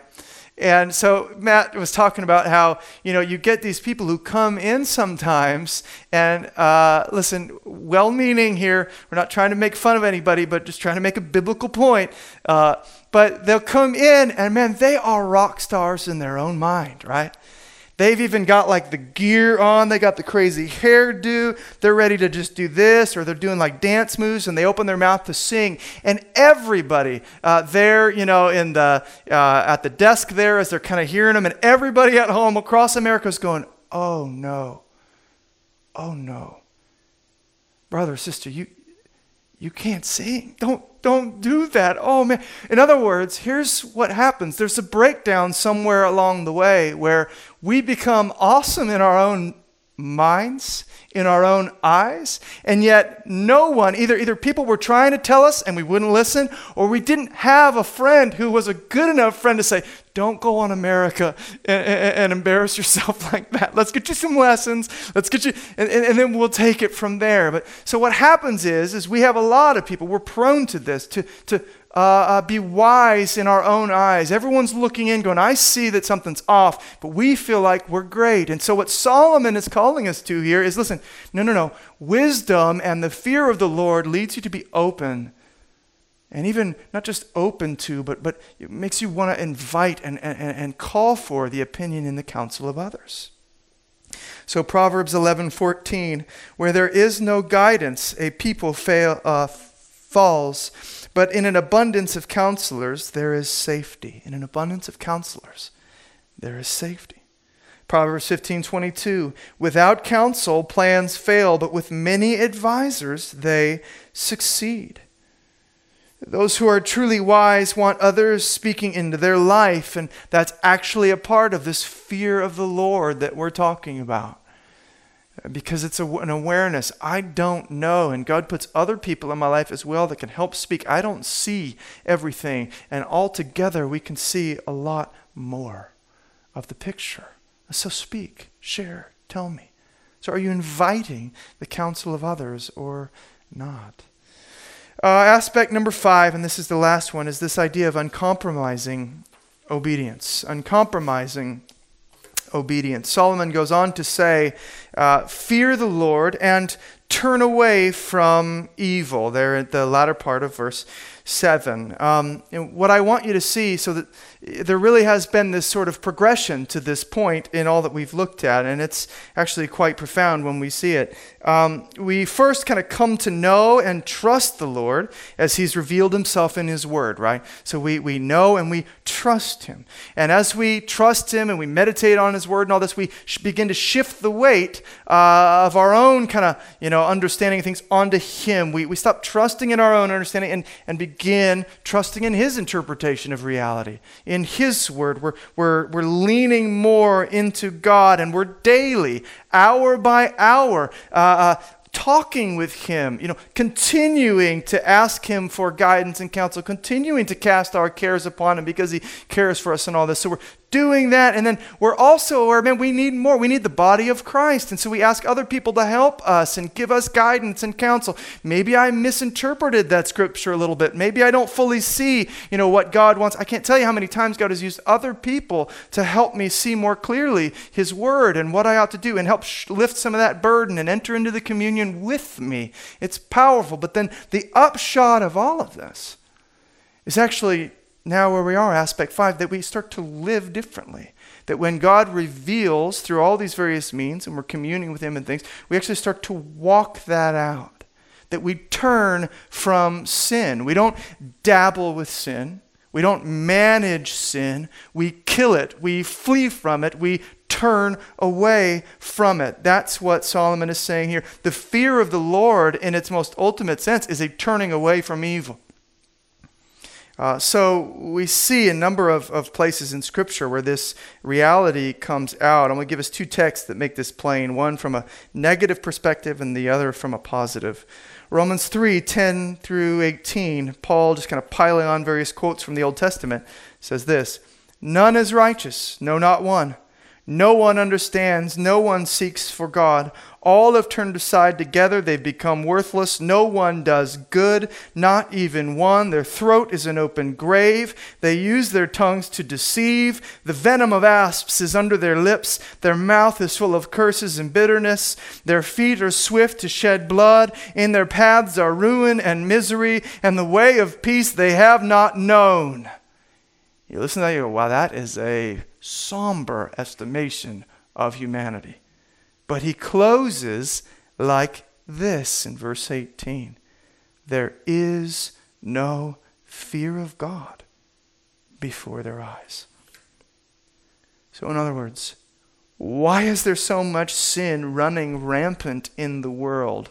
And so Matt was talking about how, you know, you get these people who come in sometimes, and uh, listen, well meaning here, we're not trying to make fun of anybody, but just trying to make a biblical point. Uh, but they'll come in, and man, they are rock stars in their own mind, right? They've even got like the gear on, they got the crazy hairdo. They're ready to just do this, or they're doing like dance moves and they open their mouth to sing. And everybody uh, there, you know, in the, uh, at the desk there, as they're kind of hearing them, and everybody at home across America is going, oh no, oh no. Brother, sister, you, you can't sing. Don't, don't do that. Oh man. In other words, here's what happens there's a breakdown somewhere along the way where we become awesome in our own minds, in our own eyes, and yet no one, either, either people were trying to tell us and we wouldn't listen, or we didn't have a friend who was a good enough friend to say, don't go on America and, and, and embarrass yourself like that. Let's get you some lessons. Let's get you, and, and, then we'll take it from there. But so what happens is, is we have a lot of people, we're prone to this, to, to uh, uh, be wise in our own eyes. Everyone's looking in, going, I see that something's off, but we feel like we're great. And so, what Solomon is calling us to here is listen, no, no, no. Wisdom and the fear of the Lord leads you to be open. And even not just open to, but, but it makes you want to invite and, and, and call for the opinion in the counsel of others. So Proverbs 11:14, where there is no guidance, a people fail, uh, falls But in an abundance of counselors, there is safety. In an abundance of counselors, there is safety. Proverbs 15:22 Without counsel plans fail, but with many advisers they succeed. Those who are truly wise want others speaking into their life, and that's actually a part of this fear of the Lord that we're talking about. Because it's a, an awareness. I don't know, and God puts other people in my life as well that can help speak. I don't see everything, and all together we can see a lot more of the picture. So speak, share, tell me. So are you inviting the counsel of others or not? Uh, aspect number five, and this is the last one, is this idea of uncompromising obedience. Uncompromising obedience. Solomon goes on to say, uh, Fear the Lord and turn away from evil. There at the latter part of verse 7. Um, what I want you to see, so that there really has been this sort of progression to this point in all that we've looked at, and it's actually quite profound when we see it. Um, we first kind of come to know and trust the Lord as He's revealed Himself in His Word, right? So we, we know and we trust Him. And as we trust Him and we meditate on His Word and all this, we begin to shift the weight uh, of our own kind of, you know, understanding of things onto Him. We, we stop trusting in our own understanding and, and begin trusting in His interpretation of reality in His Word. We're, we're, we're leaning more into God, and we're daily, hour by hour, uh, uh, talking with Him, you know, continuing to ask Him for guidance and counsel, continuing to cast our cares upon Him because He cares for us and all this. So we're doing that. And then we're also aware, man, we need more. We need the body of Christ. And so we ask other people to help us and give us guidance and counsel. Maybe I misinterpreted that scripture a little bit. Maybe I don't fully see, you know, what God wants. I can't tell you how many times God has used other people to help me see more clearly his word and what I ought to do and help lift some of that burden and enter into the communion with me. It's powerful. But then the upshot of all of this is actually now where we are, aspect five, that we start to live differently. That when God reveals through all these various means and we're communing with Him and things, we actually start to walk that out. That we turn from sin. We don't dabble with sin. We don't manage sin. We kill it. We flee from it. We turn away from it. That's what Solomon is saying here. The fear of the Lord, in its most ultimate sense, is a turning away from evil. Uh, so we see a number of, of places in Scripture where this reality comes out. I'm going to give us two texts that make this plain one from a negative perspective and the other from a positive. Romans 3 10 through 18, Paul, just kind of piling on various quotes from the Old Testament, says this None is righteous, no, not one. No one understands, no one seeks for God. All have turned aside together, they've become worthless. No one does good, not even one. Their throat is an open grave. They use their tongues to deceive. The venom of asps is under their lips. Their mouth is full of curses and bitterness. Their feet are swift to shed blood. In their paths are ruin and misery, and the way of peace they have not known. You listen to that, you go, wow, that is a somber estimation of humanity. But he closes like this in verse 18 There is no fear of God before their eyes. So, in other words, why is there so much sin running rampant in the world?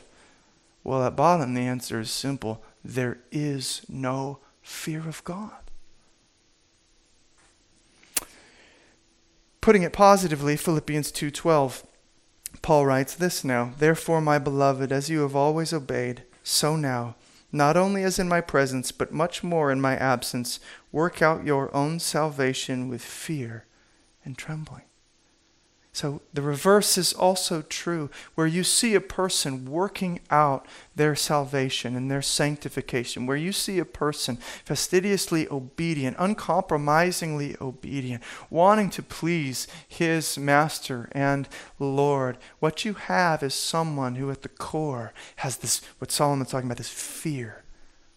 Well, at bottom, the answer is simple there is no fear of God. Putting it positively, Philippians 2:12. Paul writes this now, Therefore, my beloved, as you have always obeyed, so now, not only as in my presence, but much more in my absence, work out your own salvation with fear and trembling. So the reverse is also true, where you see a person working out their salvation and their sanctification, where you see a person fastidiously obedient, uncompromisingly obedient, wanting to please his master and Lord. What you have is someone who at the core has this, what Solomon's talking about, this fear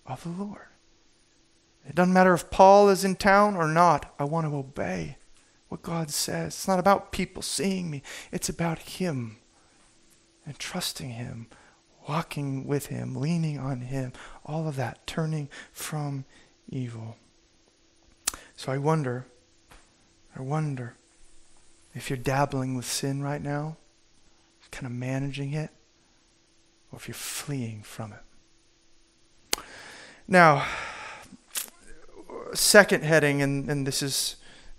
of the Lord. It doesn't matter if Paul is in town or not, I want to obey what God says. It's not about people seeing me, it's about Him and trusting Him walking with Him, leaning on Him, all of that, turning from evil. So I wonder, I wonder if you're dabbling with sin right now, kind of managing it, or if you're fleeing from it. Now, second heading, and, and this is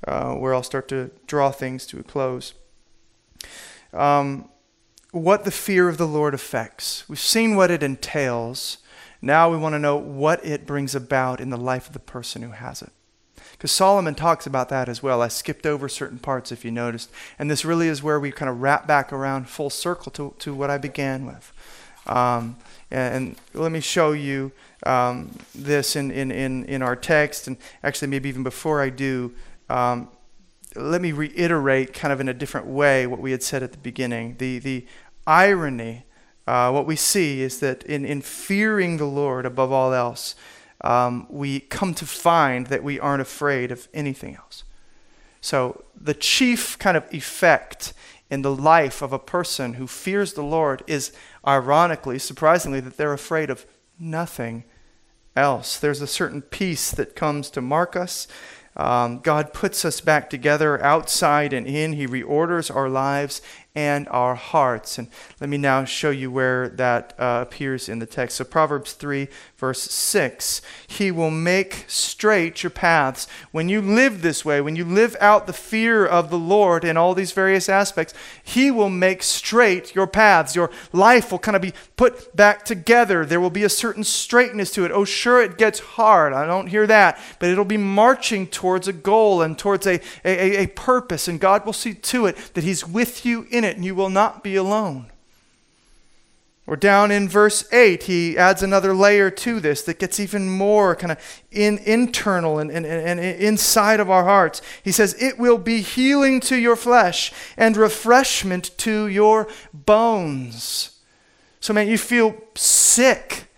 uh, where I'll start to draw things to a close. Um, what the fear of the Lord affects. We've seen what it entails. Now we want to know what it brings about in the life of the person who has it. Because Solomon talks about that as well. I skipped over certain parts if you noticed. And this really is where we kind of wrap back around full circle to, to what I began with. Um, and, let me show you um, this in, in, in, in our text. And actually, maybe even before I do, um, let me reiterate kind of in a different way what we had said at the beginning. The, the irony, uh, what we see is that in, in fearing the Lord above all else, um, we come to find that we aren't afraid of anything else. So, the chief kind of effect in the life of a person who fears the Lord is, ironically, surprisingly, that they're afraid of nothing else. There's a certain peace that comes to mark us. Um, God puts us back together outside and in. He reorders our lives and our hearts. And let me now show you where that uh, appears in the text. So, Proverbs 3, verse 6 He will make straight your paths. When you live this way, when you live out the fear of the Lord in all these various aspects, He will make straight your paths. Your life will kind of be put back together. There will be a certain straightness to it. Oh, sure, it gets hard. I don't hear that. But it'll be marching towards a goal and towards a, a, a purpose. And God will see to it that He's with you in it and you will not be alone. Or down in verse 8, he adds another layer to this that gets even more kind of in, internal and, and, and inside of our hearts. He says, It will be healing to your flesh and refreshment to your bones. So, man, you feel sick.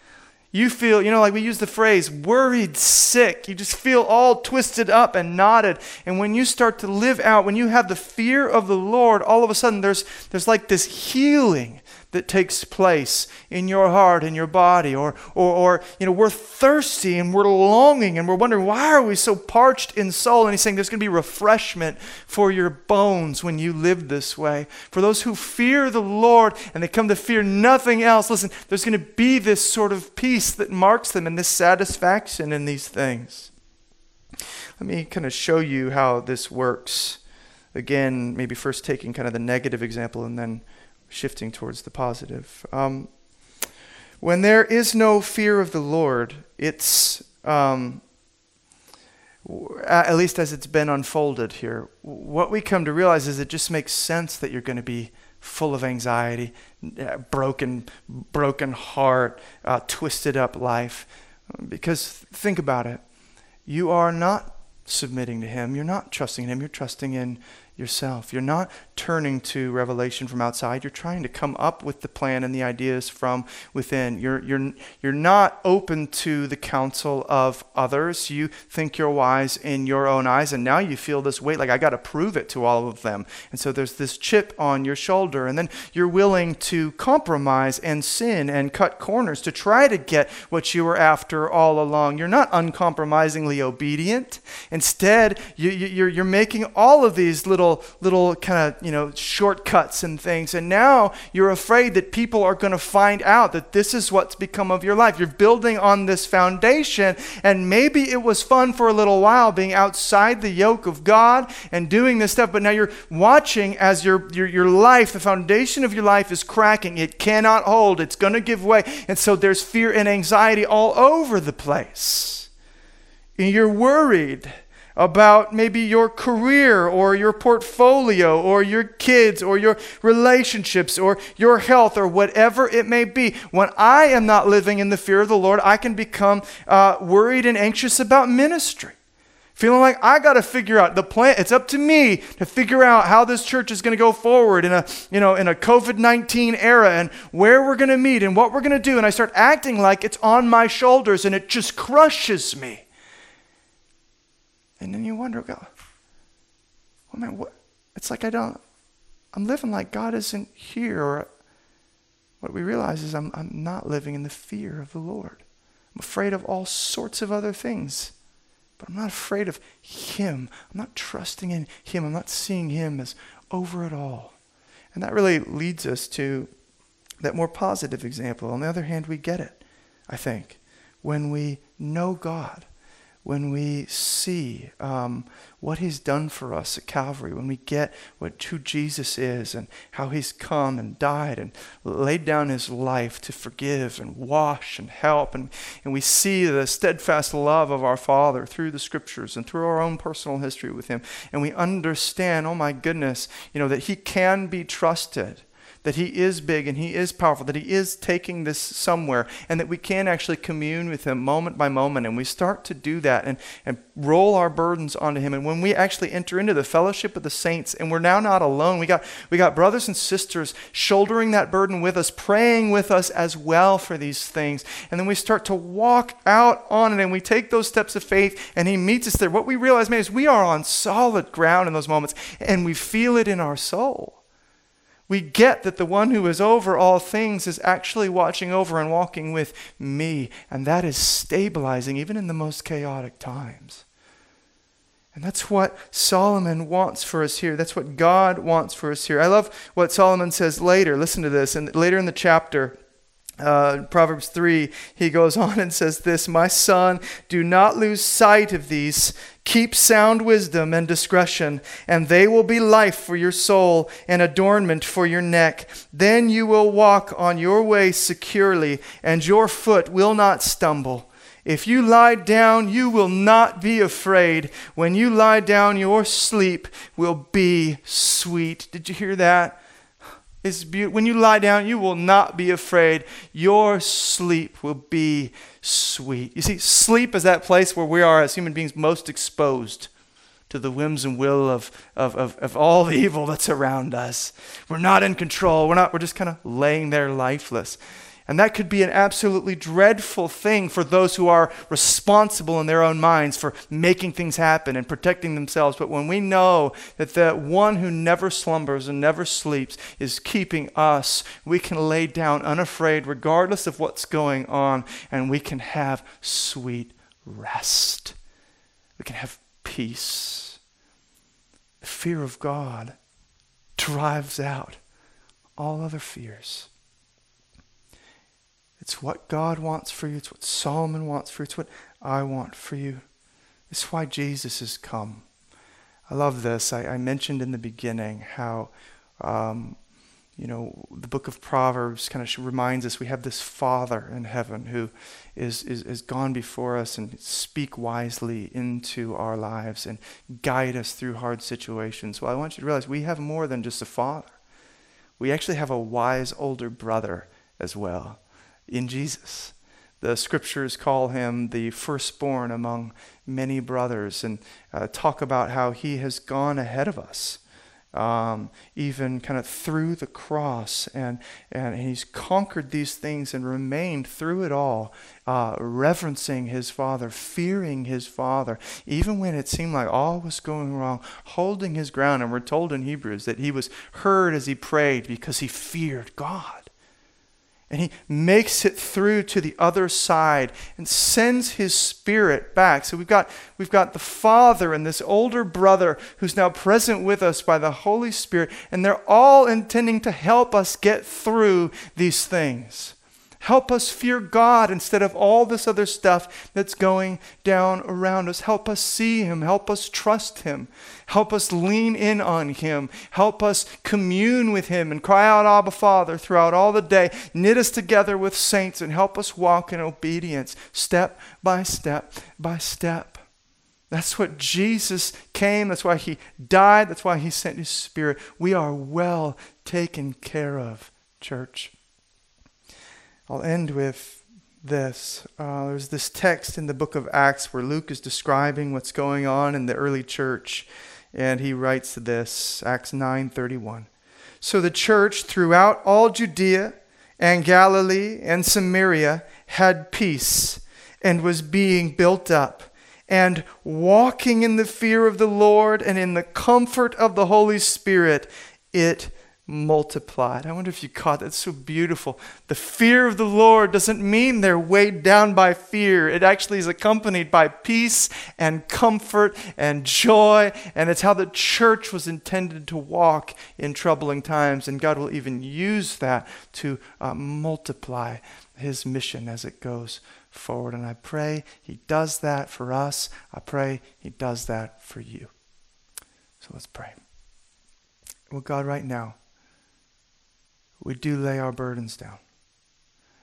You feel, you know, like we use the phrase worried sick. You just feel all twisted up and knotted. And when you start to live out, when you have the fear of the Lord, all of a sudden there's, there's like this healing that takes place in your heart and your body or, or, or you know we're thirsty and we're longing and we're wondering why are we so parched in soul? And he's saying there's going to be refreshment for your bones when you live this way. For those who fear the lord and they come to fear nothing else listen there's going to be this sort of peace that marks them and this satisfaction in these things. Let me kind of show you how this works. Again maybe first taking kind of the negative example and then shifting towards the positive. Um, when there is no fear of the Lord, it's, um, at least as it's been unfolded here, what we come to realize is it just makes sense that you're going to be full of anxiety, uh, broken, broken heart, uh, twisted up life. Because think about it. You are not submitting to Him. You're not trusting Him. You're trusting in yourself. You're not turning to revelation from outside. You're trying to come up with the plan and the ideas from within. You're, you're, you're not open to the counsel of others. You think you're wise in your own eyes, and now you feel this weight like I got to prove it to all of them. And so there's this chip on your shoulder, and then you're willing to compromise and sin and cut corners to try to get what you were after all along. You're not uncompromisingly obedient. Instead, you, you, you're, you're making all of these little little little kind of you know shortcuts and things. And now you're afraid that people are going to find out that this is what's become of your life. You're building on this foundation and maybe it was fun for a little while being outside the yoke of god and doing this stuff but now you're watching as your your, your life the foundation of your life is cracking. It cannot hold. It's going to give way. And so there's fear and anxiety all over the place. And you're worried about maybe your career or your portfolio or your kids or your relationships or your health or whatever it may be. When I am not living in the fear of the Lord, I can become uh, worried and anxious about ministry. Feeling like I got to figure out the plan. It's up to me to figure out how this church is going to go forward in a, you know, in a COVID 19 era and where we're going to meet and what we're going to do. And I start acting like it's on my shoulders and it just crushes me. And then you wonder, God, well, man, what? It's like I don't, I'm living like God isn't here. Or what we realize is I'm, I'm not living in the fear of the Lord. I'm afraid of all sorts of other things, but I'm not afraid of Him. I'm not trusting in Him. I'm not seeing Him as over it all. And that really leads us to that more positive example. On the other hand, we get it, I think, when we know God when we see um, what he's done for us at Calvary, when we get what who Jesus is and how he's come and died and laid down his life to forgive and wash and help, and, and we see the steadfast love of our Father through the scriptures and through our own personal history with him, and we understand, oh my goodness, you know, that he can be trusted that He is big and He is powerful, that He is taking this somewhere, and that we can actually commune with Him moment by moment. And we start to do that and, and roll our burdens onto Him. And when we actually enter into the fellowship of the saints, and we're now not alone, we got, we got brothers and sisters shouldering that burden with us, praying with us as well for these things. And then we start to walk out on it, and we take those steps of faith, and He meets us there. What we realize, man, is we are on solid ground in those moments, and we feel it in our soul we get that the one who is over all things is actually watching over and walking with me. And that is stabilizing even in the most chaotic times. And that's what Solomon wants for us here. That's what God wants for us here. I love what Solomon says later. Listen to this. And later in the chapter, uh, Proverbs 3, he goes on and says this My son, do not lose sight of these. Keep sound wisdom and discretion, and they will be life for your soul and adornment for your neck. Then you will walk on your way securely, and your foot will not stumble. If you lie down, you will not be afraid. When you lie down, your sleep will be sweet. Did you hear that? It's beautiful. When you lie down, you will not be afraid. Your sleep will be sweet. You see, sleep is that place where we are as human beings most exposed to the whims and will of, of, of, of all the evil that's around us. We're not in control. We're not, we're just kind of laying there lifeless. And that could be an absolutely dreadful thing for those who are responsible in their own minds for making things happen and protecting themselves. But when we know that the one who never slumbers and never sleeps is keeping us, we can lay down unafraid, regardless of what's going on, and we can have sweet rest. We can have peace. The fear of God drives out all other fears. It's what God wants for you. It's what Solomon wants for you. It's what I want for you. It's why Jesus has come. I love this. I, I mentioned in the beginning how, um, you know, the book of Proverbs kind of reminds us we have this Father in heaven who is, is, is gone before us and speak wisely into our lives and guide us through hard situations. Well, I want you to realize we have more than just a Father. We actually have a wise older brother as well in Jesus. The scriptures call him the firstborn among many brothers and uh, talk about how he has gone ahead of us, um, even kind of through the cross. And, and he's conquered these things and remained through it all, uh, reverencing his Father, fearing his Father, even when it seemed like all was going wrong, holding his ground. And we're told in Hebrews that he was heard as he prayed because he feared God and he makes it through to the other side and sends his spirit back. So we've got we've got the father and this older brother who's now present with us by the holy spirit and they're all intending to help us get through these things Help us fear God instead of all this other stuff that's going down around us. Help us see Him. Help us trust Him. Help us lean in on Him. Help us commune with Him and cry out, Abba, Father, throughout all the day. Knit us together with saints and help us walk in obedience, step by step by step. That's what Jesus came. That's why He died. That's why He sent His Spirit. We are well taken care of, church. I'll end with this. Uh, there's this text in the book of Acts where Luke is describing what's going on in the early church, and he writes this, Acts 9:31. So the church throughout all Judea and Galilee and Samaria had peace and was being built up and walking in the fear of the Lord and in the comfort of the Holy Spirit, it multiplied. I wonder if you caught that. It's so beautiful. The fear of the Lord doesn't mean they're weighed down by fear. It actually is accompanied by peace and comfort and joy. And it's how the church was intended to walk in troubling times. And God will even use that to uh, multiply his mission as it goes forward. And I pray he does that for us. I pray he does that for you. So let's pray. Well, God, right now, we do lay our burdens down.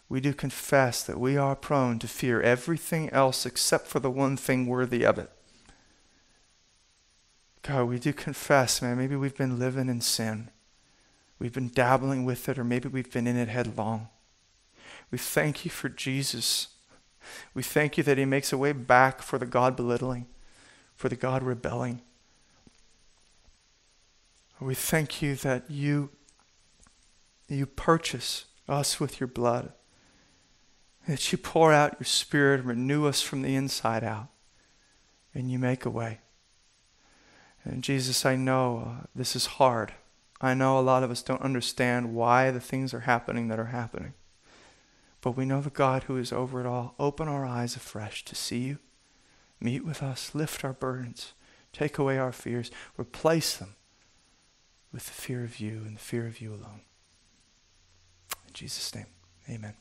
We do confess that we are prone to fear everything else except for the one thing worthy of it. God, we do confess, man, maybe we've been living in sin. We've been dabbling with it, or maybe we've been in it headlong. We thank you for Jesus. We thank you that he makes a way back for the God belittling, for the God rebelling. We thank you that you you purchase us with your blood, that you pour out your spirit and renew us from the inside out, and you make a way. And Jesus, I know uh, this is hard. I know a lot of us don't understand why the things are happening that are happening. But we know the God who is over it all. Open our eyes afresh to see you. Meet with us. Lift our burdens. Take away our fears. Replace them with the fear of you and the fear of you alone. Jesus' name, amen.